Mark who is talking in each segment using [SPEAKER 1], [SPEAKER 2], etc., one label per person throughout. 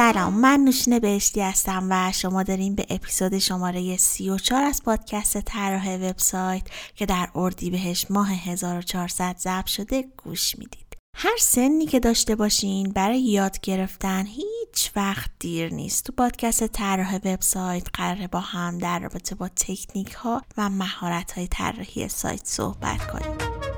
[SPEAKER 1] سلام من نوشین بهشتی هستم و شما داریم به اپیزود شماره 34 از پادکست طراح وبسایت که در اردیبهشت ماه 1400 ضبط شده گوش می‌دید. هر سنی که داشته باشین برای یاد گرفتن هیچ وقت دیر نیست. تو پادکست طراح وبسایت قراره با هم در رابطه با تکنیک ها و مهارت های طراحی سایت صحبت کنیم.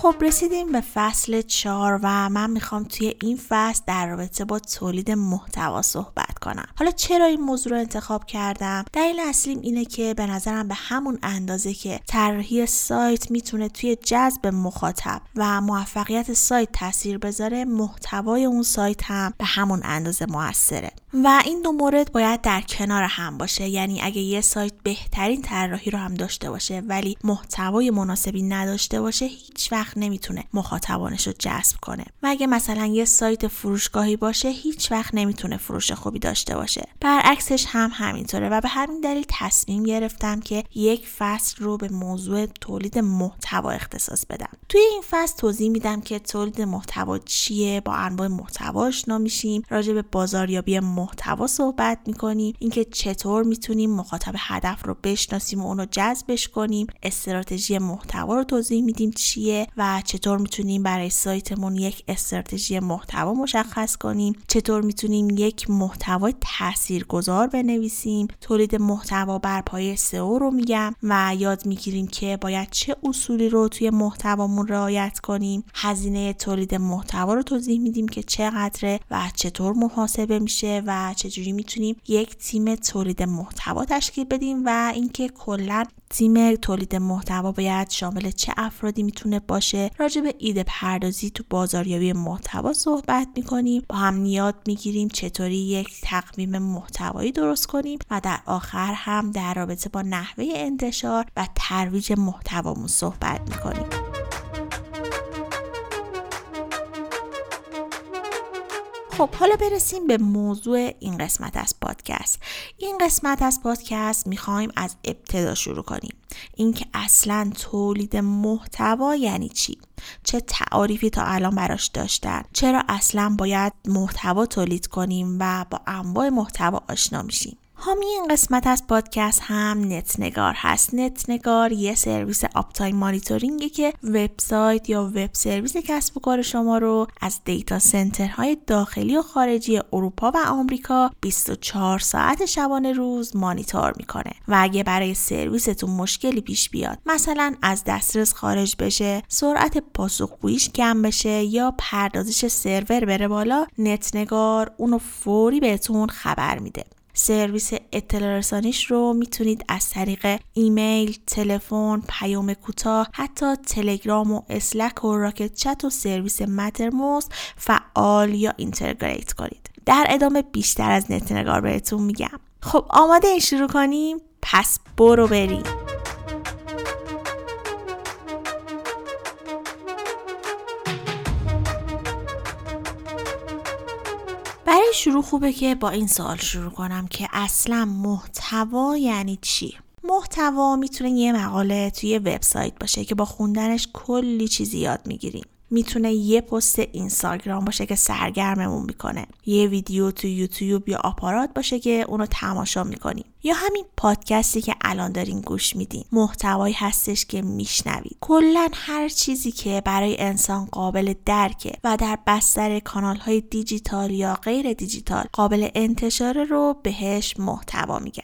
[SPEAKER 1] خب رسیدیم به فصل چهار و من می‌خوام توی این فصل در رابطه با تولید محتوا صحبت کنم. حالا چرا این موضوع رو انتخاب کردم؟ دلیل اصلیم اینه که به نظرم به همون اندازه که طراحی سایت می‌تونه توی جذب مخاطب و موفقیت سایت تاثیر بذاره محتوای اون سایت هم به همون اندازه موثره. و این دو مورد باید در کنار هم باشه. یعنی اگه یه سایت بهترین طراحی رو هم داشته باشه ولی محتوای مناسبی نداشته باشه هیچ وقت نمی‌تونه مخاطبانش رو جذب کنه. و اگه مثلا یه سایت فروشگاهی باشه هیچ وقت نمی‌تونه فروش خوبی داشته باشه. برعکسش هم همینطوره و به همین دلیل تصمیم گرفتم که یک فصل رو به موضوع تولید محتوا اختصاص بدم. توی این فصل توضیح میدم که تولید محتوا چیه با انواع محتوا آشنا میشیم راجع به بازاریابی محتوا صحبت می‌کنیم اینکه چطور می‌تونیم مخاطب هدف رو بشناسیم و اونو جذبش کنیم استراتژی محتوا رو توضیح میدیم چیه و چطور می‌تونیم برای سایتمون یک استراتژی محتوا مشخص کنیم چطور می‌تونیم یک محتوای تاثیرگذار بنویسیم. تولید محتوا بر پایه سئو رو میگم و یاد می‌گیریم که باید چه اصولی رو توی محتوامون رعایت کنیم. هزینه تولید محتوا رو توضیح میدیم که چقدره و چطور محاسبه میشه و چجوری می‌تونیم یک تیم تولید محتوا تشکیل بدیم و اینکه کلا تیم تولید محتوا باید شامل چه افرادی می‌تونه باشه؟ راجع به ایده پردازی تو بازاریابی محتوا صحبت می‌کنیم. با هم یاد می‌گیریم چطوری یک تقویم محتوایی درست کنیم و در آخر هم در رابطه با نحوه انتشار و ترویج محتوامون صحبت می‌کنیم. خب حالا برسیم به موضوع این قسمت از پادکست. این قسمت از پادکست می‌خوایم از ابتدا شروع کنیم. اینکه اصلا تولید محتوا یعنی چی؟ چه تعاریفی تا الان براش داشتن؟ چرا اصلا باید محتوا تولید کنیم و با انواع محتوا آشنا میشیم؟ حامی این قسمت از پادکست هم نتنگار هست. نتنگار یه سرویس uptime monitoring ی که وبسایت یا web service کسب و کار شما رو از data center های داخلی و خارجی اروپا و آمریکا 24 ساعت شبانه روز مانیتور می‌کنه و اگه برای سرویستون مشکلی پیش بیاد مثلا از دسترس خارج بشه سرعت پاسخگوییش کم بشه یا پردازش سرور بره بالا نتنگار اونو فوری بهتون خبر میده. سرویس اطلاع رسانیش رو می‌تونید از طریق ایمیل، تلفن، پیام کوتاه، حتی تلگرام و Slack و Rocket.Chat و سرویس Mattermost فعال یا integrate کنید. در ادامه بیشتر از نتنگار بهتون میگم. خب آماده‌این شروع کنیم؟ پس برو بریم. برای شروع خوبه که با این سوال شروع کنم که اصلا محتوا یعنی چی؟ محتوا می‌تونه یه مقاله توی وبسایت باشه که با خوندنش کلی چیزی یاد می‌گیریم. می‌تونه یه پست اینستاگرام باشه که سرگرممون می‌کنه. یه ویدیو تو یوتیوب یا آپارات باشه که اونو تماشا می‌کنیم. یا همین پادکستی که الان دارین گوش میدین. محتوایی هستش که میشنوید. کلا هر چیزی که برای انسان قابل درکه و در بستر کانال های دیجیتال یا غیر دیجیتال قابل انتشار رو بهش محتوا میگن.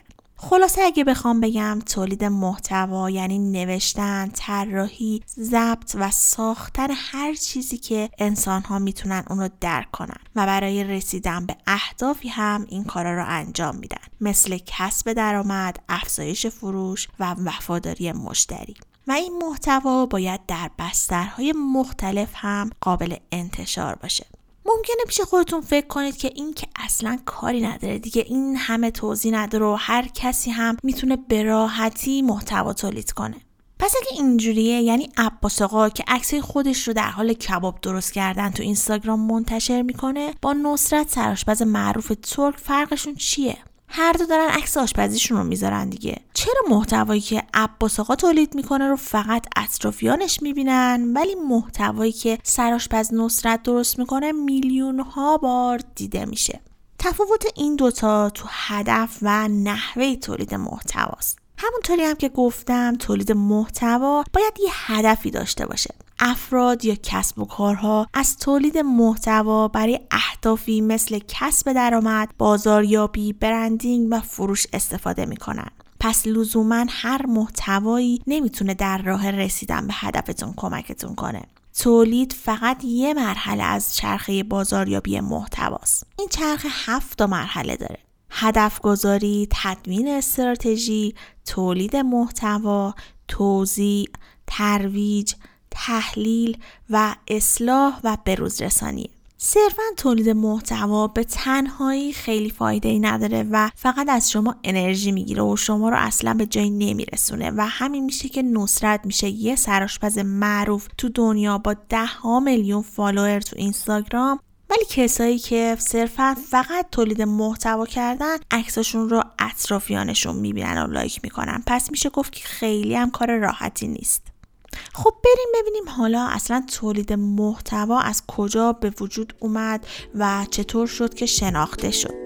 [SPEAKER 1] خلاصه اگه بخوام بگم تولید محتوا یعنی نوشتن، طراحی، ضبط و ساختن هر چیزی که انسان ها می‌تونن اون رو درک کنن و برای رسیدن به اهدافی هم این کارا رو انجام میدن مثل کسب درآمد، افزایش فروش و وفاداری مشتری. و این محتوا باید در بسترهای مختلف هم قابل انتشار باشه. ممکنه پیش خودتون فکر کنید که این که اصلا کاری نداره دیگه این همه توضیح نداره و هر کسی هم می‌تونه به راحتی محتوا تولید کنه. پس اگه اینجوریه یعنی عباس آقا که عکس خودش رو در حال کباب درست کردن تو اینستاگرام منتشر می‌کنه با نصرت سراشپز معروف ترک فرقشون چیه؟ هر دو دارن عکس آشپزیشون رو می‌ذارن دیگه. چرا محتوایی که عباس آقا تولید می‌کنه رو فقط اطرافیانش می‌بینن؟ ولی محتوایی که سرآشپز نصرت درست می‌کنه میلیون ها بار دیده میشه. تفاوت این دوتا تو هدف و نحوه تولید محتواست. همونطوری هم که گفتم تولید محتوا باید یه هدفی داشته باشه. افراد یا کسب و کارها از تولید محتوا برای اهدافی مثل کسب درآمد، بازاریابی، برندینگ و فروش استفاده می‌کنن. پس لزوما هر محتوایی نمی‌تونه در راه رسیدن به هدفتون کمکتون کنه. تولید فقط یه مرحله از چرخه بازاریابی محتواست. این چرخه هفت مرحله داره. هدف گذاری، تدوین استراتژی، تولید محتوا، توزیع، ترویج، تحلیل و اصلاح و بروز رسانی صرفا تولید محتوا به تنهایی خیلی فایده ای نداره و فقط از شما انرژی می‌گیره و شما رو اصلا به جایی نمیرسونه و همین میشه که نصرت میشه. یه سراشپز معروف تو دنیا با ده ها میلیون فالوور تو اینستاگرام. ولی کسایی که صرفا فقط تولید محتوا کردن عکساشون رو اطرافیانشون می‌بینن و لایک می‌کنن. پس میشه گفت که خیلی هم کار راحتی نیست. خب بریم ببینیم حالا اصلا تولید محتوا از کجا به وجود اومد و چطور شد که شناخته شد.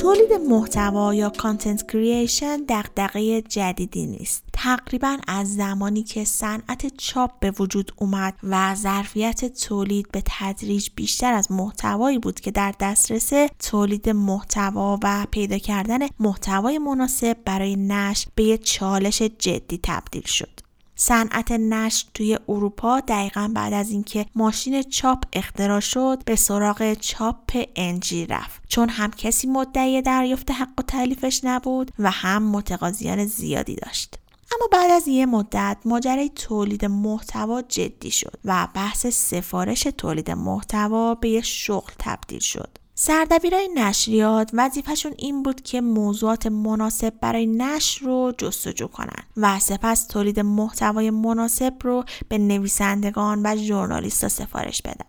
[SPEAKER 1] تولید محتوا یا کانتنت کریشن دغدغه جدیدی نیست. تقریبا از زمانی که صنعت چاپ به وجود اومد و ظرفیت تولید به تدریج بیشتر از محتوایی بود که در دسترس تولید محتوا و پیدا کردن محتوای مناسب برای نشر به یک چالش جدی تبدیل شد. صنعت نشر توی اروپا دقیقا بعد از اینکه ماشین چاپ اختراع شد به سراغ چاپ انجی رفت. چون هم کسی مدعی دریافت حق و تعلیفش نبود و هم متقاضیان زیادی داشت. اما بعد از یه مدت ماجرای تولید محتوا جدی شد و بحث سفارش تولید محتوا به یه شغل تبدیل شد. سردبیرای نشریات وظیفهشون این بود که موضوعات مناسب برای نشر رو جستجو کنن و سپس تولید محتوای مناسب رو به نویسندگان و ژورنالیستها سفارش بدن.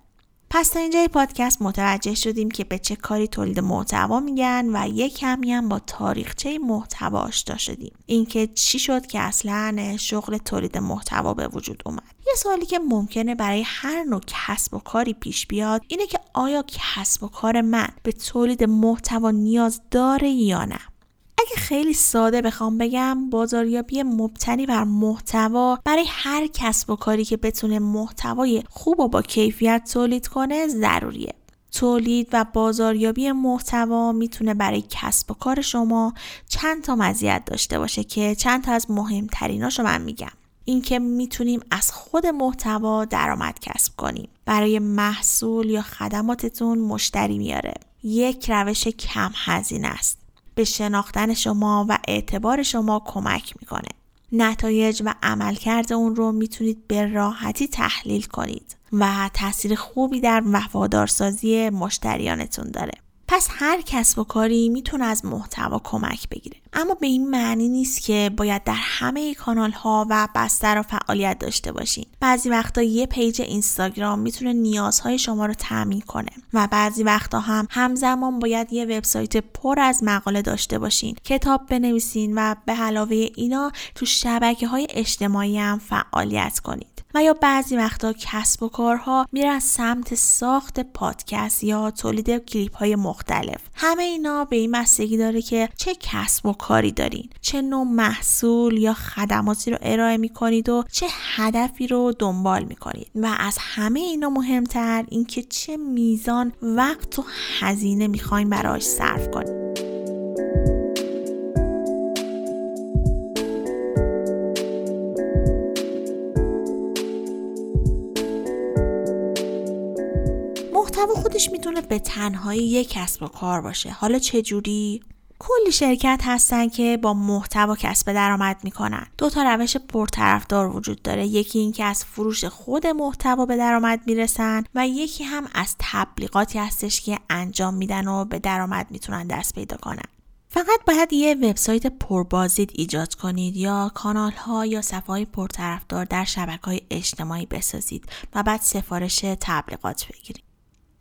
[SPEAKER 1] پس تا اینجای پادکست متوجه شدیم که به چه کاری تولید محتوا میگن و یک کمی هم با تاریخچه محتوا آشنا شدیم. اینکه چی شد که اصلا شغل تولید محتوا به وجود اومد. یه سوالی که ممکنه برای هر نوع کسب و کاری پیش بیاد اینه که آیا کسب و کار من به تولید محتوا نیاز داره یا نه؟ اگه خیلی ساده بخوام بگم بازاریابی مبتنی بر محتوا برای هر کسب و کاری که بتونه محتوای خوب و با کیفیت تولید کنه ضروریه. تولید و بازاریابی محتوا می‌تونه برای کسب و کار شما چند تا مزیت داشته باشه که چند تا از مهمتریناشو من میگم. اینکه می‌تونیم از خود محتوا درآمد کسب کنیم. برای محصول یا خدماتتون مشتری میاره. یک روش کم هزینه است. به شناختن شما و اعتبار شما کمک می‌کنه. نتایج و عملکرد اون رو می‌تونید به راحتی تحلیل کنید و تاثیر خوبی در وفادارسازی مشتریانتون داره. پس هر کسب و کاری می‌تونه از محتوا کمک بگیره. اما به این معنی نیست که باید در همه کانال ها و بسترها فعالیت داشته باشین. بعضی وقتا یه پیج اینستاگرام می‌تونه نیازهای شما رو تامین کنه و بعضی وقتا هم همزمان باید یه وبسایت پر از مقاله داشته باشین کتاب بنویسین و به علاوه اینا تو شبکه های اجتماعی هم فعالیت کنید و یا بعضی وقتا کسب و کارها میرن سمت ساخت پادکست یا تولید کلیپ های مختلف. همه اینا به این بستگی داره که چه کسب و کاری دارین چه نوع محصول یا خدماتی رو ارائه می‌کنید و چه هدفی رو دنبال می‌کنید. و از همه اینا مهمتر اینکه چه میزان وقت و هزینه می‌خواین براش صرف کنید. محتوا خودش می‌تونه به تنهایی یک کسب و کار باشه. حالا چه جوری؟ کلی شرکت هستن که با محتوا کسب درآمد می‌کنن. دو تا روش پرطرفدار وجود داره. یکی این که از فروش خود محتوا به درآمد می‌رسن و یکی هم از تبلیغاتی هستش که انجام میدن و به درآمد می‌تونن دست پیدا کنن. فقط باید یه وبسایت پربازدید ایجاد کنید یا کانال ها یا صفحه های پرطرفدار در شبکه های اجتماعی بسازید و بعد سفارش تبلیغات بگیرید.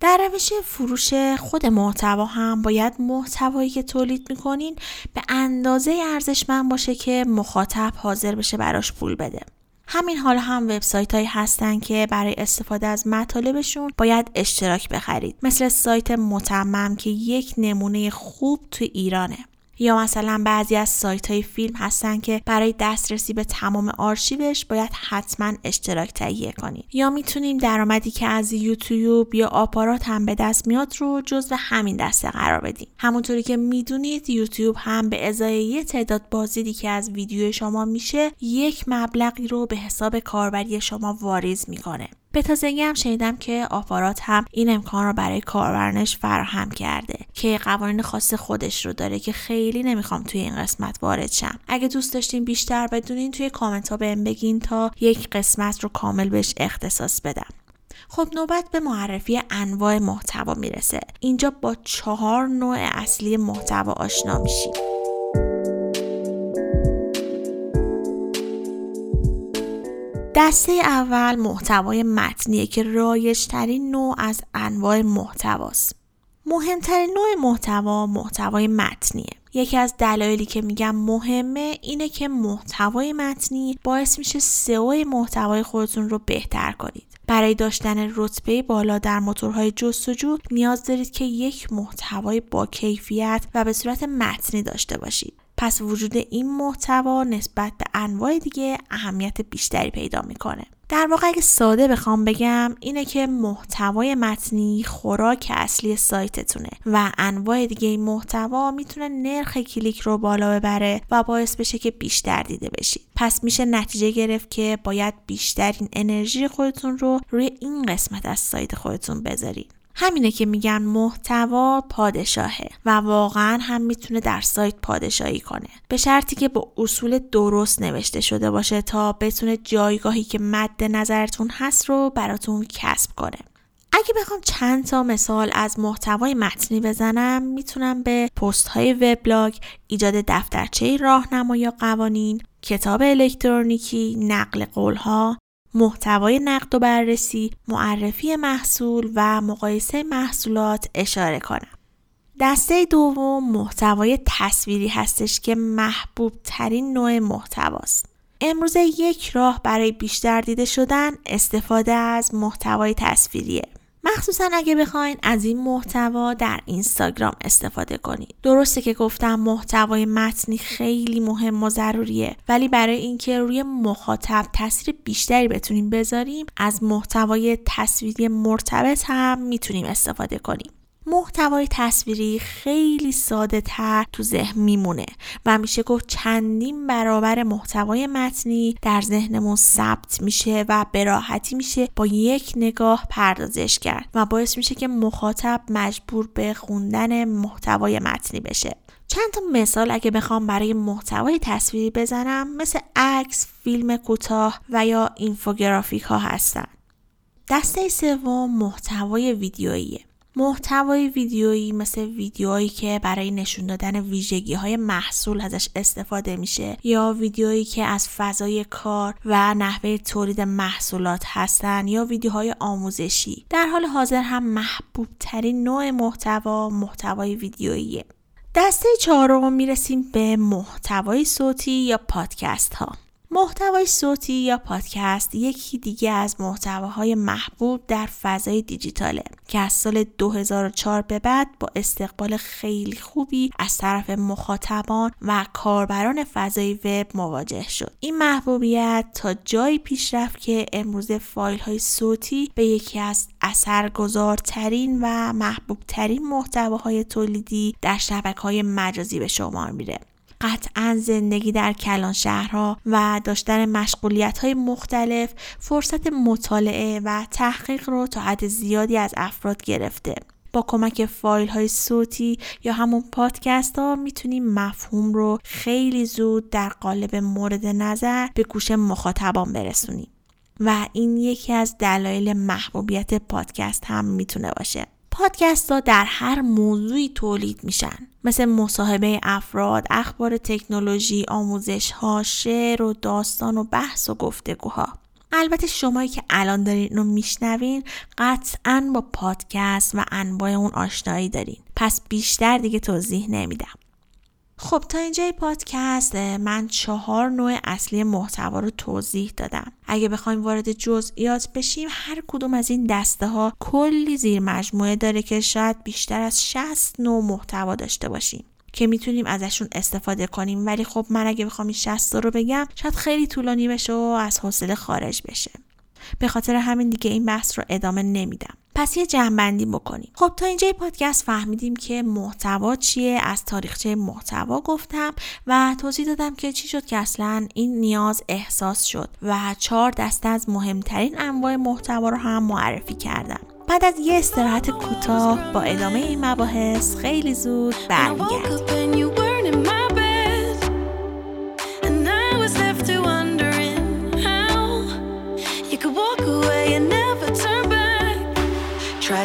[SPEAKER 1] در روش فروش خود محتوا هم باید محتوایی که تولید می‌کنین به اندازه ارزشمند باشه که مخاطب حاضر بشه براش پول بده. همین حالا هم وبسایت هایی هستن که برای استفاده از مطالبشون باید اشتراک بخرید مثل سایت متمم که یک نمونه خوب تو ایرانه یا مثلا بعضی از سایت های فیلم هستن که برای دسترسی به تمام آرشیوش باید حتما اشتراک تهیه کنید. یا می‌تونیم درآمدی که از یوتیوب یا آپارات هم به دست میاد رو جزو همین دسته قرار بدیم. همونطوری که می‌دونید یوتیوب هم به ازای یه تعداد بازدیدی که از ویدیو شما میشه یک مبلغی رو به حساب کاربری شما واریز می‌کنه. به تازگی هم شنیدم که آپارات هم این امکان رو برای کاربرانش فراهم کرده که قوانین خاص خودش رو داره که خیلی نمی‌خوام توی این قسمت وارد شم. اگه دوست داشتین بیشتر بدونین توی کامنت ها بهم بگین تا یک قسمت رو کامل بهش اختصاص بدم. خب نوبت به معرفی انواع محتوا می‌رسه. اینجا با چهار نوع اصلی محتوا آشنا میشیم دسته اول محتوای متنیه که رایجترین نوع از انواع محتواست. مهمترین نوع محتوا محتوای متنیه. یکی از دلایلی که میگم مهمه اینه که محتوای متنی باعث میشه سئو محتوای خودتون رو بهتر کنید. برای داشتن رتبه بالا در موتورهای جستجو نیاز دارید که یک محتوای با کیفیت و به صورت متنی داشته باشید. پس وجود این محتوا نسبت به انواع دیگه اهمیت بیشتری پیدا می‌کنه. در واقع اگه ساده بخوام بگم اینه که محتوای متنی خوراک اصلی سایتتونه و انواع دیگه این محتوا می‌تونه نرخ کلیک رو بالا ببره و باعث بشه که بیشتر دیده بشید پس میشه نتیجه گرفت که باید بیشترین انرژی خودتون رو روی این قسمت از سایت خودتون بذارید همینه که میگن محتوا پادشاهه و واقعا هم می‌تونه در سایت پادشاهی کنه. به شرطی که با اصول درست نوشته شده باشه تا بتونه جایگاهی که مد نظرتون هست رو براتون کسب کنه. اگه بخوام چند تا مثال از محتوای متنی بزنم می‌تونم به پست های وبلاگ، ایجاد دفترچه راهنما یا قوانین، کتاب الکترونیکی، نقل قول ها، محتوای نقد و بررسی، معرفی محصول و مقایسه محصولات اشاره کنم. دسته دوم محتوای تصویری هستش که محبوب ترین نوع محتواست. امروزه یک راه برای بیشتر دیده شدن استفاده از محتوای تصویریه. مخصوصا اگه بخواین از این محتوا در اینستاگرام استفاده کنید. درسته که گفتم محتوای متنی خیلی مهم و ضروریه ولی برای اینکه روی مخاطب تاثیر بیشتری بتونیم بذاریم از محتوای تصویری مرتبط هم می‌تونیم استفاده کنیم. محتوای تصویری خیلی ساده تر تو ذهن میمونه و میشه گفت چندین برابر محتوای متنی در ذهنمون ثبت میشه و به راحتی میشه با یک نگاه پردازش کرد و باعث میشه که مخاطب مجبور به خوندن محتوای متنی بشه چند تا مثال اگه بخوام برای محتوای تصویری بزنم مثل عکس، فیلم کوتاه و یا اینفوگرافیک ها هستن. دسته سوم محتوای ویدیوییه. محتوای ویدیویی مثل ویدیوهایی که برای نشون دادن ویژگی های محصول ازش استفاده میشه یا ویدیوهایی که از فضای کار و نحوه تولید محصولات هستن یا ویدیوهای آموزشی. در حال حاضر هم محبوب ترین نوع محتوا محتوای ویدیوییه. دسته چهارم می‌رسیم به محتوای صوتی یا پادکست ها محتوای صوتی یا پادکست یکی دیگه از محتواهای محبوب در فضای دیجیتاله که از سال 2004 به بعد با استقبال خیلی خوبی از طرف مخاطبان و کاربران فضای وب مواجه شد. این محبوبیت تا جایی پیش رفت که امروز فایل های صوتی به یکی از اثرگذارترین و محبوبترین محتواهای تولیدی در شبکه های مجازی به شمار میره. قطعا زندگی در کلان شهرها و داشتن مشغولیت های مختلف فرصت مطالعه و تحقیق رو تا حد زیادی از افراد گرفته. با کمک فایل های صوتی یا همون پادکست ها می‌تونیم مفهوم رو خیلی زود در قالب مورد نظر به گوش مخاطبان برسونیم. و این یکی از دلایل محبوبیت پادکست هم می‌تونه باشه. پادکست ها در هر موضوعی تولید میشن. مثل مصاحبه افراد، اخبار تکنولوژی، آموزش ها، شعر و داستان و بحث و گفتگوها. البته شمایی که الان دارین اینو میشنوین قطعا با پادکست و انواع اون آشنایی دارین. پس بیشتر دیگه توضیح نمیدم. خب تا اینجای پادکست من چهار نوع اصلی محتوا رو توضیح دادم. اگه بخوایم وارد جزئیات بشیم هر کدوم از این دسته ها کلی زیر مجموعه داره که شاید بیشتر از 60 نوع محتوا داشته باشیم که می‌تونیم ازشون استفاده کنیم. ولی خب من اگه بخوام این 60 رو بگم شاید خیلی طولانی بشه و از حوصله خارج بشه. به خاطر همین دیگه این بحث رو ادامه نمیدم. پس یه جنبندی بکنیم. خب تا اینجا پادکست فهمیدیم که محتوا چیه از تاریخچه محتوا گفتم و توضیح دادم که چی شد که اصلا این نیاز احساس شد و چهار دسته از مهمترین انواع محتوا رو هم معرفی کردم. بعد از یه استراحت کوتاه با ادامه این مباحث خیلی زود برمیگردیم.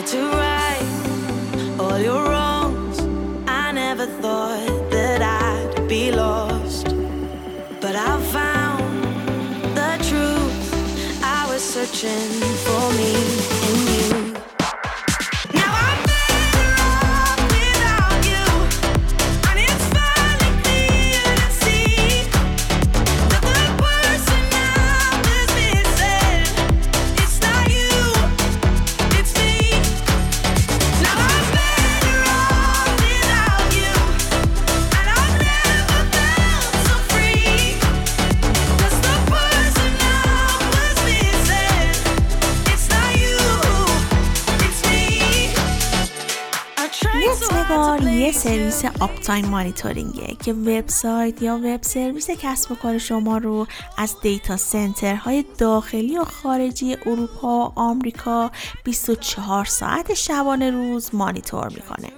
[SPEAKER 1] To right all your wrongs. I never thought that I'd be lost, but I found the truth. I was searching for me. یه سرویس uptime monitoring ه که وبسایت یا web service کسب و کار شما رو از data center های داخلی و خارجی اروپا و آمریکا 24 ساعت شبانه روز مانیتور می‌کنه.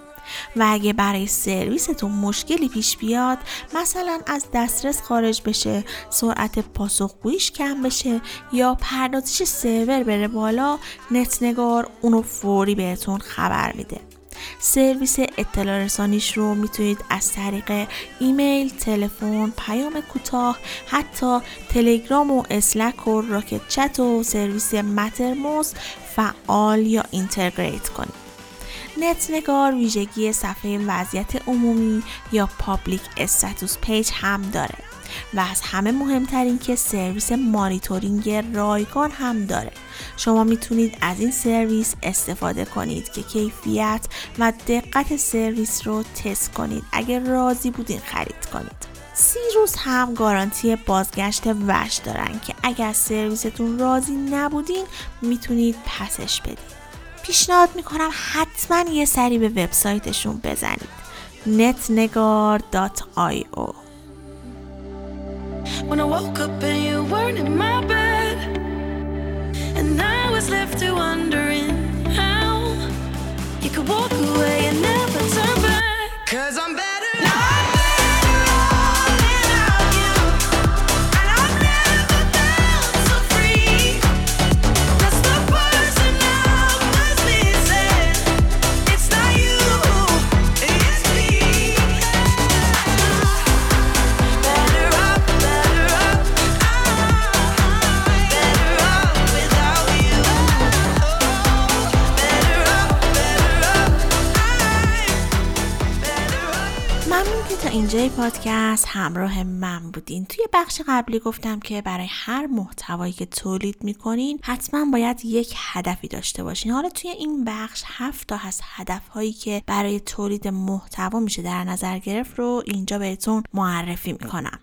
[SPEAKER 1] و اگه برای سرویستون مشکلی پیش بیاد مثلا از دسترس خارج بشه سرعت پاسخگوییش کم بشه یا پردازش سرور بره بالا نتنگار اونو فوری بهتون خبر میده. سرویس اطلاع رسانیش رو می‌تونید از طریق ایمیل، تلفن، پیام کوتاه، حتی تلگرام و Slack و Rocket.Chat و سرویس Mattermost فعال یا integrate کنید. نتنگار ویژگی صفحه وضعیت عمومی یا public status page هم داره و از همه مهمترین که سرویس مانیتورینگ رایگان هم داره. شما می‌تونید از این سرویس استفاده کنید که کیفیت و دقت سرویس رو تست کنید. اگر راضی بودین خرید کنید. سی روز هم گارانتی بازگشت وش دارن که اگر سرویستون راضی نبودین می‌تونید پسش بدید پیشنهاد می‌کنم حتما یه سری به وبسایتشون بزنید. netnegar.io When I woke up and you weren't in my bed And I was left to wondering how You could walk away and never turn back. Cause I'm better اینجای پادکست همراه من بودین. توی بخش قبلی گفتم که برای هر محتوایی که تولید می‌کنین حتما باید یک هدفی داشته باشین. حالا توی این بخش هفت تا از هدفهایی که برای تولید محتوا میشه در نظر گرفت رو اینجا بهتون معرفی می‌کنم.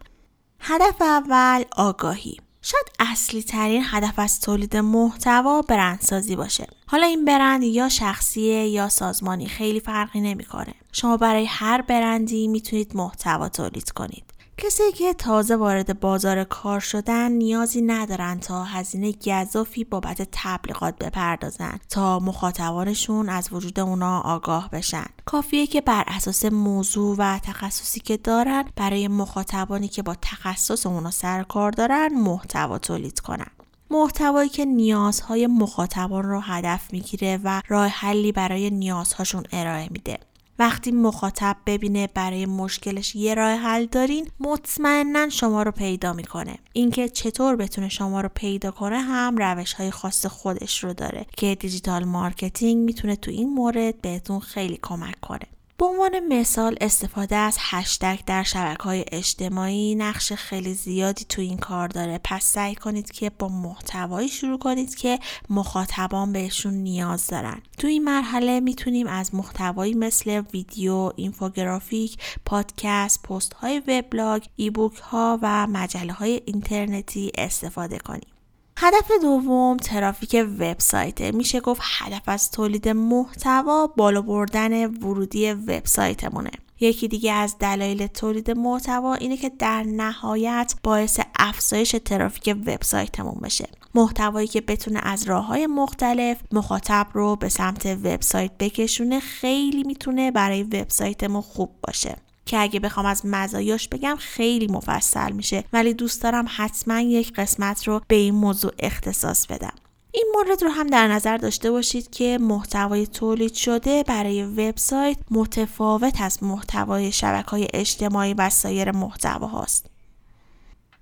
[SPEAKER 1] هدف اول آگاهی. شاید اصلی ترین هدف از تولید محتوا برندسازی باشه. حالا این برند یا شخصیه یا سازمانی خیلی فرقی نمی‌کنه. شما برای هر برندی می‌تونید محتوا تولید کنید. کسی که تازه وارد بازار کار شدن نیازی ندارن تا هزینه گذافی بابت تبلیغات بپردازن تا مخاطبانشون از وجود اونا آگاه بشن. کافیه که بر اساس موضوع و تخصصی که دارن برای مخاطبانی که با تخصص اونا سر کار دارن محتوا تولید کنن. محتوایی که نیازهای مخاطبان رو هدف می‌گیره و راه حلی برای نیازهاشون ارائه میده. وقتی مخاطب ببینه برای مشکلش یه راه حل دارین مطمئنا شما رو پیدا می‌کنه. اینکه چطور بتونه شما رو پیدا کنه هم روش های خاص خودش رو داره که digital marketing می‌تونه تو این مورد بهتون خیلی کمک کنه. به عنوان مثال استفاده از هشتگ در شبکه های اجتماعی نقش خیلی زیادی تو این کار داره. پس سعی کنید که با محتوایی شروع کنید که مخاطبان بهشون نیاز دارن. تو این مرحله می‌تونیم از محتوایی مثل ویدیو، اینفوگرافیک، پادکست، پست های وبلاگ، ایبوک ها و مجله های اینترنتی استفاده کنیم. هدف دوم ترافیک وبسایت میشه گفت هدف از تولید محتوا بالا بردن ورودی وبسایتمونه. یکی دیگه از دلایل تولید محتوا اینه که در نهایت باعث افزایش ترافیک وبسایتمون بشه. محتوایی که بتونه از راه های مختلف مخاطب رو به سمت وبسایت بکشونه خیلی می‌تونه برای وبسایتمون خوب باشه. که اگه بخوام از مزایاش بگم خیلی مفصل میشه. ولی دوست دارم حتما یک قسمت رو به این موضوع اختصاص بدم. این مورد رو هم در نظر داشته باشید که محتوای تولید شده برای وبسایت متفاوت از محتوای شبکه اجتماعی و سایر محتوا هاست.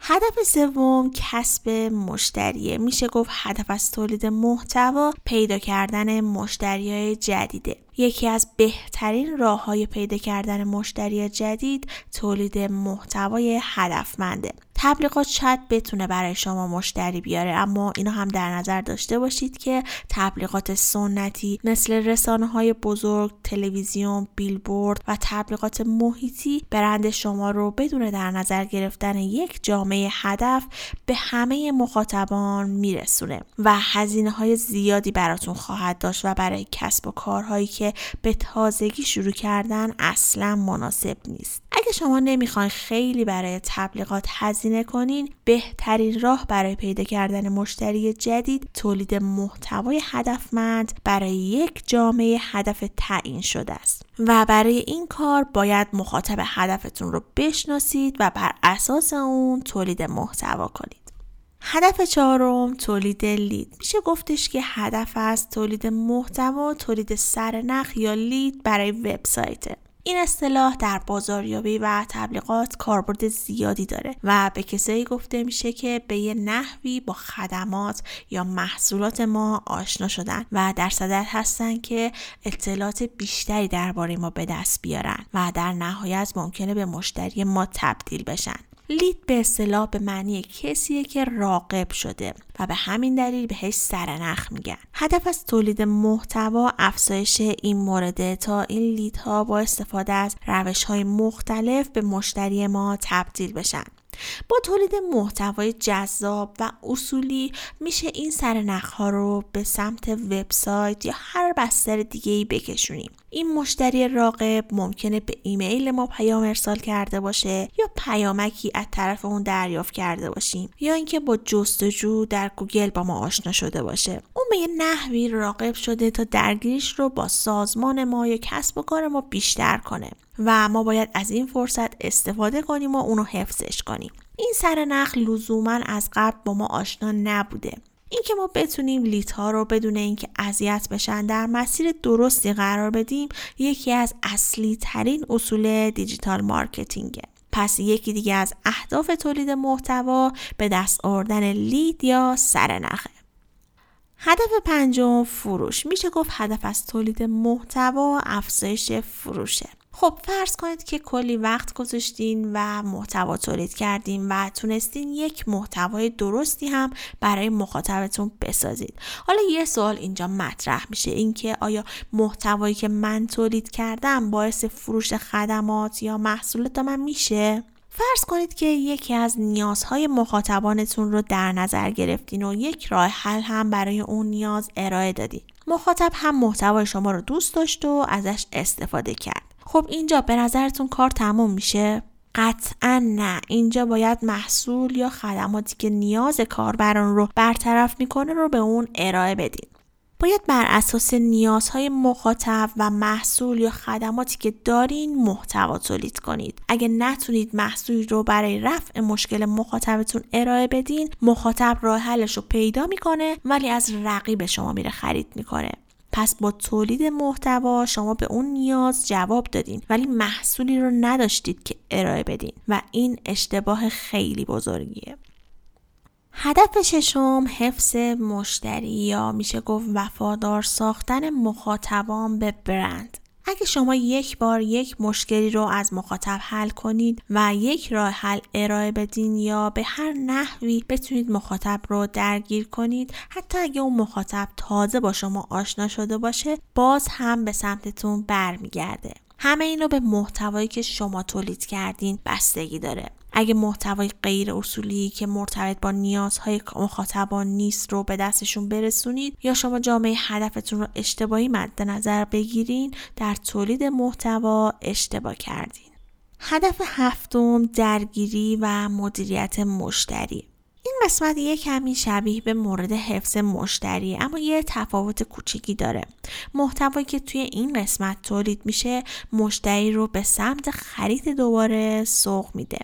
[SPEAKER 1] هدف سوم کسب مشتریه. میشه گفت هدف از تولید محتوا پیدا کردن مشتری های جدیده. یکی از بهترین راه های پیدا کردن مشتری جدید تولید محتوای هدفمنده. تبلیغات شاید بتونه برای شما مشتری بیاره اما اینو هم در نظر داشته باشید که تبلیغات سنتی مثل رسانه های بزرگ، تلویزیون، بیلبورد و تبلیغات محیطی برند شما رو بدون در نظر گرفتن یک جامعه هدف به همه مخاطبان میرسونه و هزینه های زیادی براتون خواهد داشت و برای کسب و کارهایی که به تازگی شروع کردن اصلا مناسب نیست. اگه شما نمی‌خواین خیلی برای تبلیغات هزینه کنین بهترین راه برای پیدا کردن مشتری جدید تولید محتوای هدفمند برای یک جامعه هدف تعیین شده است و برای این کار باید مخاطب هدفتون رو بشناسید و بر اساس اون تولید محتوا کنید هدف چهارم تولید لید. میشه گفتش که هدف از تولید محتوا تولید سرنخ یا لید برای وبسایته این اصطلاح در بازاریابی و تبلیغات کاربرد زیادی داره و به کسایی گفته میشه که به یه نحوی با خدمات یا محصولات ما آشنا شدن و در صدر هستن که اطلاعات بیشتری درباره ما به دست بیارن و در نهایت ممکنه به مشتری ما تبدیل بشن. لید به اصطلاح به معنی کسیه که راقب شده و به همین دلیل بهش سرنخ میگن. هدف از تولید محتوا افزایش این مورد تا این لیدها با استفاده از روش های مختلف به مشتری ما تبدیل بشن. با تولید محتوای جذاب و اصولی میشه این سرنخ ها رو به سمت وبسایت یا هر بستر دیگه ای بکشونیم این مشتری راقب ممکنه به ایمیل ما پیام ارسال کرده باشه یا پیامکی از طرف اون دریافت کرده باشیم یا اینکه با جستجو در گوگل با ما آشنا شده باشه. به یه نحوی راقب شده تا درگیریش رو با سازمان ما یا کسب و کار ما بیشتر کنه و ما باید از این فرصت استفاده کنیم و اونو حفظش کنیم. این سرنخ لزوما از قبل با ما آشنا نبوده. اینکه ما بتونیم لیت ها رو بدون اینکه اذیت بشن در مسیر درستی قرار بدیم یکی از اصلی ترین اصول دیجیتال مارکتینگه. پس یکی دیگه از اهداف تولید محتوا به دست آوردن لید یا سرنخه هدف پنجم فروش. میشه گفت هدف از تولید محتوا افزایش فروشه. خب فرض کنید که کلی وقت گذاشتین و محتوا تولید کردین و تونستین یک محتوای درستی هم برای مخاطبتون بسازید. حالا یه سوال اینجا مطرح میشه. اینکه آیا محتوایی که من تولید کردم باعث فروش خدمات یا محصولات من میشه؟ فرض کنید که یکی از نیازهای مخاطبانتون رو در نظر گرفتین و یک راه حل هم برای اون نیاز ارائه دادین. مخاطب هم محتوای شما رو دوست داشت و ازش استفاده کرد. خب اینجا به نظرتون کار تموم میشه؟ قطعا نه. اینجا باید محصول یا خدماتی که نیاز کاربران رو برطرف می‌کنه رو به اون ارائه بدین. باید بر اساس نیازهای مخاطب و محصول یا خدماتی که دارین محتوا تولید کنید. اگه نتونید محصولی رو برای رفع مشکل مخاطبتون ارائه بدین مخاطب راه حلش رو پیدا می‌کنه ولی از رقیب شما میره خرید می‌کنه. پس با تولید محتوا شما به اون نیاز جواب دادین ولی محصولی رو نداشتید که ارائه بدین و این اشتباه خیلی بزرگیه. هدف ششم حفظ مشتری یا میشه گفت وفادار ساختن مخاطبان به برند. اگه شما یک بار یک مشکلی رو از مخاطب حل کنید و یک راه حل ارائه بدین یا به هر نحوی بتونید مخاطب رو درگیر کنید حتی اگه اون مخاطب تازه با شما آشنا شده باشه باز هم به سمتتون برمیگرده. همه این رو به محتوایی که شما تولید کردین بستگی داره. اگه محتوای غیر اصولی که مرتبط با نیازهای مخاطبان نیست رو به دستشون برسونید یا شما جامعه هدفتون رو اشتباهی مد نظر بگیرین در تولید محتوا اشتباه کردین. هدف هفتم درگیری و مدیریت مشتری. این قسمت یه کمی شبیه به مورد حفظ مشتری اما یه تفاوت کوچیکی داره. محتوایی که توی این قسمت تولید میشه مشتری رو به سمت خرید دوباره سوق میده.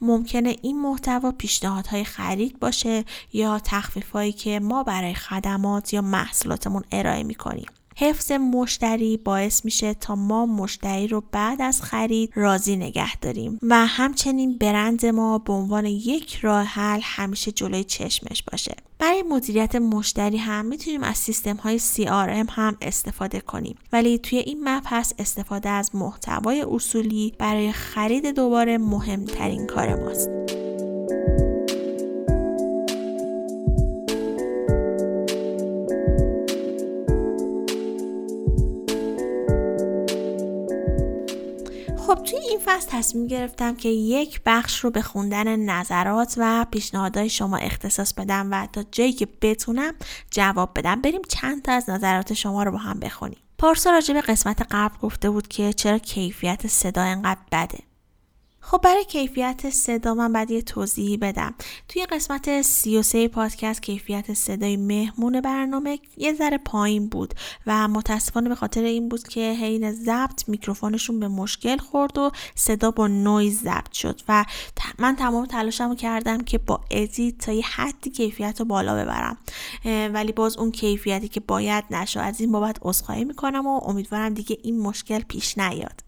[SPEAKER 1] ممکنه این محتوا پیشنهادهای خرید باشه یا تخفیفهایی که ما برای خدمات یا محصولاتمون ارائه می‌کنیم. حفظ مشتری باعث میشه تا ما مشتری رو بعد از خرید راضی نگه داریم. و همچنین برند ما به عنوان یک راه حل همیشه جلوی چشمش باشه. برای مدیریت مشتری هم می‌تونیم از سیستم های CRM هم استفاده کنیم. ولی توی این مبحث استفاده از محتوای اصولی برای خرید دوباره مهمترین کار ماست. فصل تصمیم گرفتم که یک بخش رو به خوندن نظرات و پیشنهادهای شما اختصاص بدم و تا جایی که بتونم جواب بدم. بریم چند تا از نظرات شما رو با هم بخونیم. پارسا راجع به قسمت قبل گفته بود که چرا کیفیت صدا انقدر بده. خب برای کیفیت صدا من بعد یه توضیحی بدم. توی قسمت 33 پادکست کیفیت صدای مهمون برنامه یه ذره پایین بود و متاسفانه به خاطر این بود که حین ضبط میکروفونشون به مشکل خورد و صدا با نویز ضبط شد و من تمام تلاشمو کردم که با edit تا یه حدی کیفیت رو بالا ببرم. ولی باز اون کیفیتی که باید نشد از این بابت عذرخواهی می‌کنم و امیدوارم دیگه این مشکل پیش نیاد.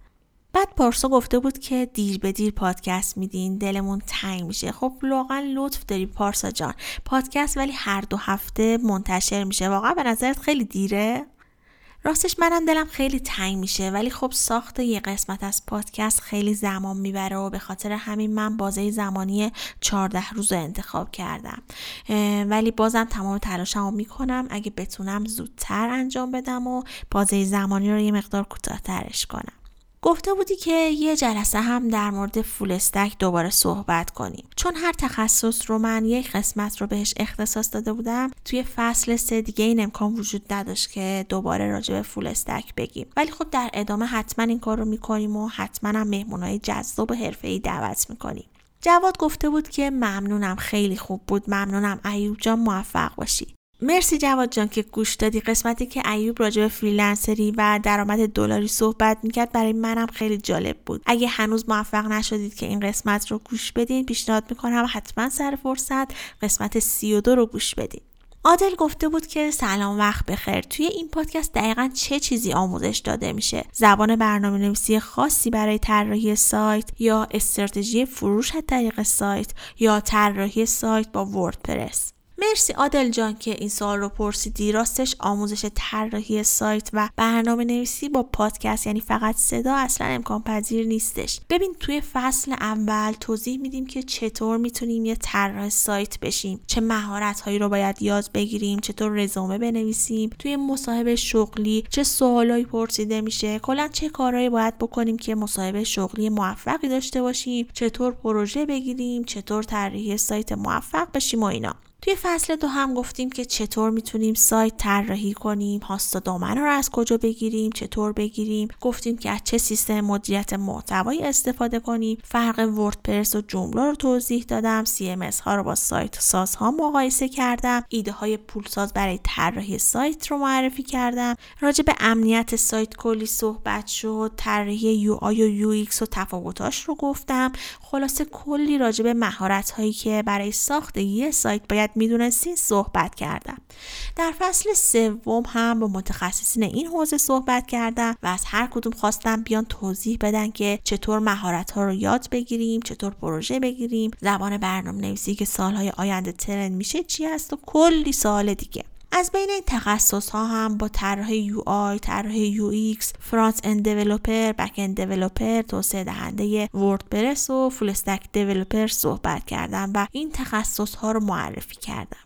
[SPEAKER 1] بعد پارسا گفته بود که دیر به دیر پادکست میدین دلمون تنگ میشه. خب واقعا لطف داری پارسا جان. پادکست ولی هر دو هفته منتشر میشه. واقعا به نظرت خیلی دیره؟ راستش منم دلم خیلی تنگ میشه ولی خب ساخت یه قسمت از پادکست خیلی زمان می‌بره و به خاطر همین من بازه زمانی 14 روز رو انتخاب کردم. ولی بازم تمام تلاشمو می‌کنم. اگه بتونم زودتر انجام بدم و بازه زمانی رو یه مقدار کوتاهترش کنم. گفته بودی که یه جلسه هم در مورد فول استک دوباره صحبت کنیم. چون هر تخصص رو من یک قسمت رو بهش اختصاص داده بودم توی فصل سه دیگه این امکان وجود نداشت که دوباره راجع به فول استک بگیم. ولی خب در ادامه حتما این کار رو می‌کنیم و حتما هم مهمونای جذاب و حرفه‌ای دعوت می‌کنیم. جواد گفته بود که ممنونم خیلی خوب بود. ممنونم ایوب جان موفق باشی. مرسی جواد جان که گوش دادی. قسمتی که ایوب راجع به فریلنسری و درآمد دلاری صحبت می‌کرد برای منم خیلی جالب بود. اگه هنوز موفق نشدید که این قسمت رو گوش بدین پیشنهاد می‌کنم حتما سر فرصت قسمت 32 رو گوش بدین. عادل گفته بود که سلام وقت بخیر. توی این پادکست دقیقا چه چیزی آموزش داده میشه؟ زبان برنامه نویسی خاصی برای طراحی سایت یا استراتژی فروش از طریق سایت یا طراحی سایت با وردپرس؟ مرسی عادل جان که این سوال رو پرسیدی. راستش آموزش طراحی سایت و برنامه نویسی با پادکست یعنی فقط صدا اصلا امکان پذیر نیستش. ببین توی فصل اول توضیح میدیم که چطور می‌تونیم یه طراح سایت بشیم. چه مهارت هایی رو باید یاد بگیریم چطور رزومه بنویسیم توی مصاحبه شغلی چه سوالایی پرسیده میشه. کلا چه کارهایی باید بکنیم که مصاحبه شغلی موفقی داشته باشیم چطور پروژه بگیریم چطور طراحی سایت موفق بشیم و اینا. توی فصل دو هم گفتیم که چطور می‌تونیم سایت طراحی کنیم host و دامنه رو از کجا بگیریم چطور بگیریم. گفتیم که از چه سیستم مدیریت محتوایی استفاده کنیم. فرق وردپرس و Joomla رو توضیح دادم. CMS ها رو با سایت سازها مقایسه کردم. ایده های پولساز برای طراحی سایت رو معرفی کردم. راجع به امنیت سایت کلی صحبت شد. طراحی UI و UX و تفاوتاش رو گفتم. خلاصه کلی راجع به مهارت هایی که برای ساخت یه سایت باید می‌دونستین صحبت کردم. در فصل سوم هم با متخصصین این حوزه صحبت کردم و از هر کدوم خواستم بیان توضیح بدن که چطور مهارت ها رو یاد بگیریم چطور پروژه بگیریم زبان برنامه نویسی که سالهای آینده trend میشه چی هست و کلی سوال دیگه. از بین این تخصص ها هم با طراح UI، طراح UX، front-end developer، back-end developer، توسعه دهنده وردپرس و full stack developer صحبت کردم و این تخصص ها رو معرفی کردم.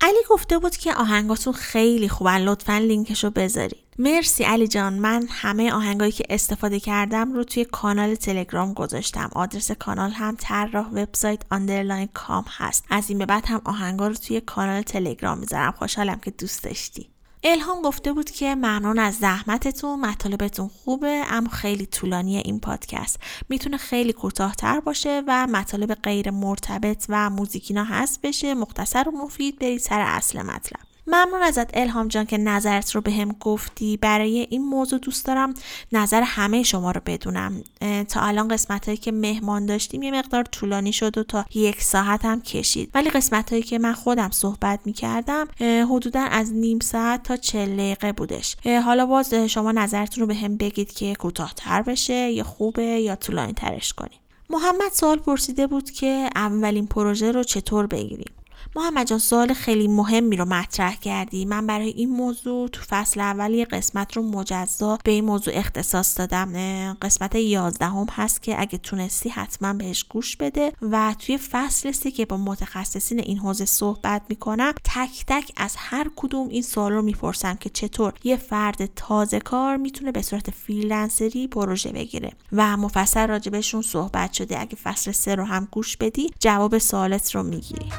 [SPEAKER 1] علی گفته بود که آهنگاتون خیلی خوبن لطفا لینکشو بذارید. مرسی علی جان. من همه آهنگایی که استفاده کردم رو توی کانال تلگرام گذاشتم. آدرس کانال هم طراح وبسایت underline com هست. از این به بعد هم آهنگا رو توی کانال تلگرام می‌ذارم. خوشحالم که دوست داشتی. الهام گفته بود که ممنون از زحمتتون مطالبتون خوبه اما خیلی طولانیه این پادکست. می‌تونه خیلی کوتاهتر باشه و مطالب غیر مرتبط و موزیکینا هست بشه مختصر و مفید برید سر اصل مطلب. ممنون ازت الهام جان که نظرت رو بهم گفتی. برای این موضوع دوست دارم نظر همه شما رو بدونم. تا الان قسمت هایی که مهمان داشتیم یه مقدار طولانی شد و تا یک ساعت هم کشید. ولی قسمت هایی که من خودم صحبت می کردم حدودا از نیم ساعت تا چل دقیقه بودش. حالا باز شما نظرتون رو به هم بگید که کوتاهتر بشه یا خوبه یا طولانی ترش کنیم. محمد سوال پرسیده بود که اولین پروژه رو چطور بگیریم؟ محمد جان سوال خیلی مهمی رو مطرح کردی. من برای این موضوع تو فصل اول یه قسمت رو مجزا به این موضوع اختصاص دادم. قسمت یازدهم هست که اگه تونستی حتما بهش گوش بده و توی فصل سی که با متخصصین این حوزه صحبت می‌کنم تک تک از هر کدوم این سوال رو می‌پرسم که چطور یه فرد تازه کار می‌تونه به صورت فریلنسری پروژه بگیره. و مفصل راجبشون صحبت شده. اگه فصل سه رو هم گوش بدی جواب سوالت رو می‌گیری.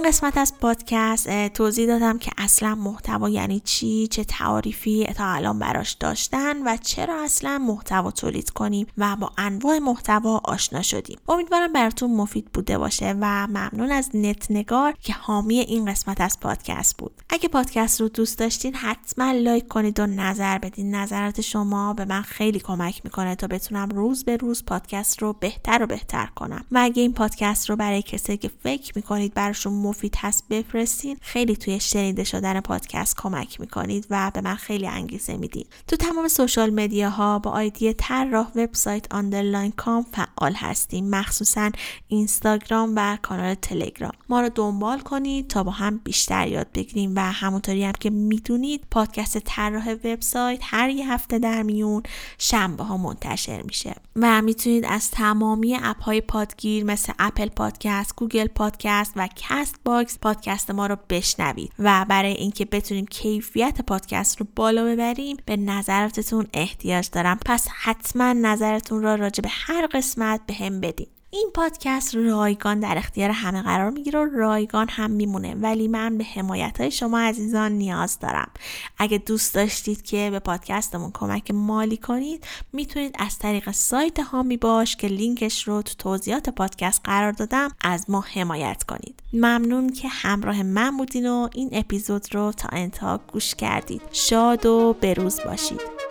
[SPEAKER 1] این قسمت از پادکست توضیح دادم که اصلا محتوا یعنی چی چه تعاریفی تا الان براش داشتن و چرا اصلا محتوا تولید کنیم و با انواع محتوا آشنا شدیم. امیدوارم براتون مفید بوده باشه و ممنون از نت نگار که حامی این قسمت از پادکست بود. اگه پادکست رو دوست داشتین حتما like کنید و نظر بدین. نظرات شما به من خیلی کمک می‌کنه تا بتونم روز به روز پادکست رو بهتر و بهتر کنم. و اگه این پادکست رو برای کسی که فکر می‌کنید براشون مفید هست بفرستین خیلی توی شنیده شدن پادکست کمک می‌کنید و به من خیلی انگیزه میدین. تو تمام social media ها با ID طراح وبسایت underline com فعال هستیم مخصوصا اینستاگرام و کانال تلگرام. ما رو دنبال کنید تا با هم بیشتر یاد بگیریم و همونطوری هم که می‌دونید پادکست طراح وبسایت هر یه هفته در میون شنبه ها منتشر میشه. و می‌تونید از تمامی اپ های پادگیر مثل Apple Podcast Google Podcast و Castbox پادکست ما رو بشنوید و برای اینکه بتونیم کیفیت پادکست رو بالا ببریم به نظراتتون احتیاج دارم. پس حتما نظرتون رو راجع به هر قسمت بهم بدین. این پادکست رایگان در اختیار همه قرار می‌گیره و رایگان هم میمونه. ولی من به حمایت های شما عزیزان نیاز دارم. اگه دوست داشتید که به پادکستمون کمک مالی کنید می‌تونید از طریق سایت هامی باش که لینکش رو تو توضیحات پادکست قرار دادم از ما حمایت کنید. ممنون که همراه من بودین و این اپیزود رو تا انتها گوش کردید. شاد و بروز باشید.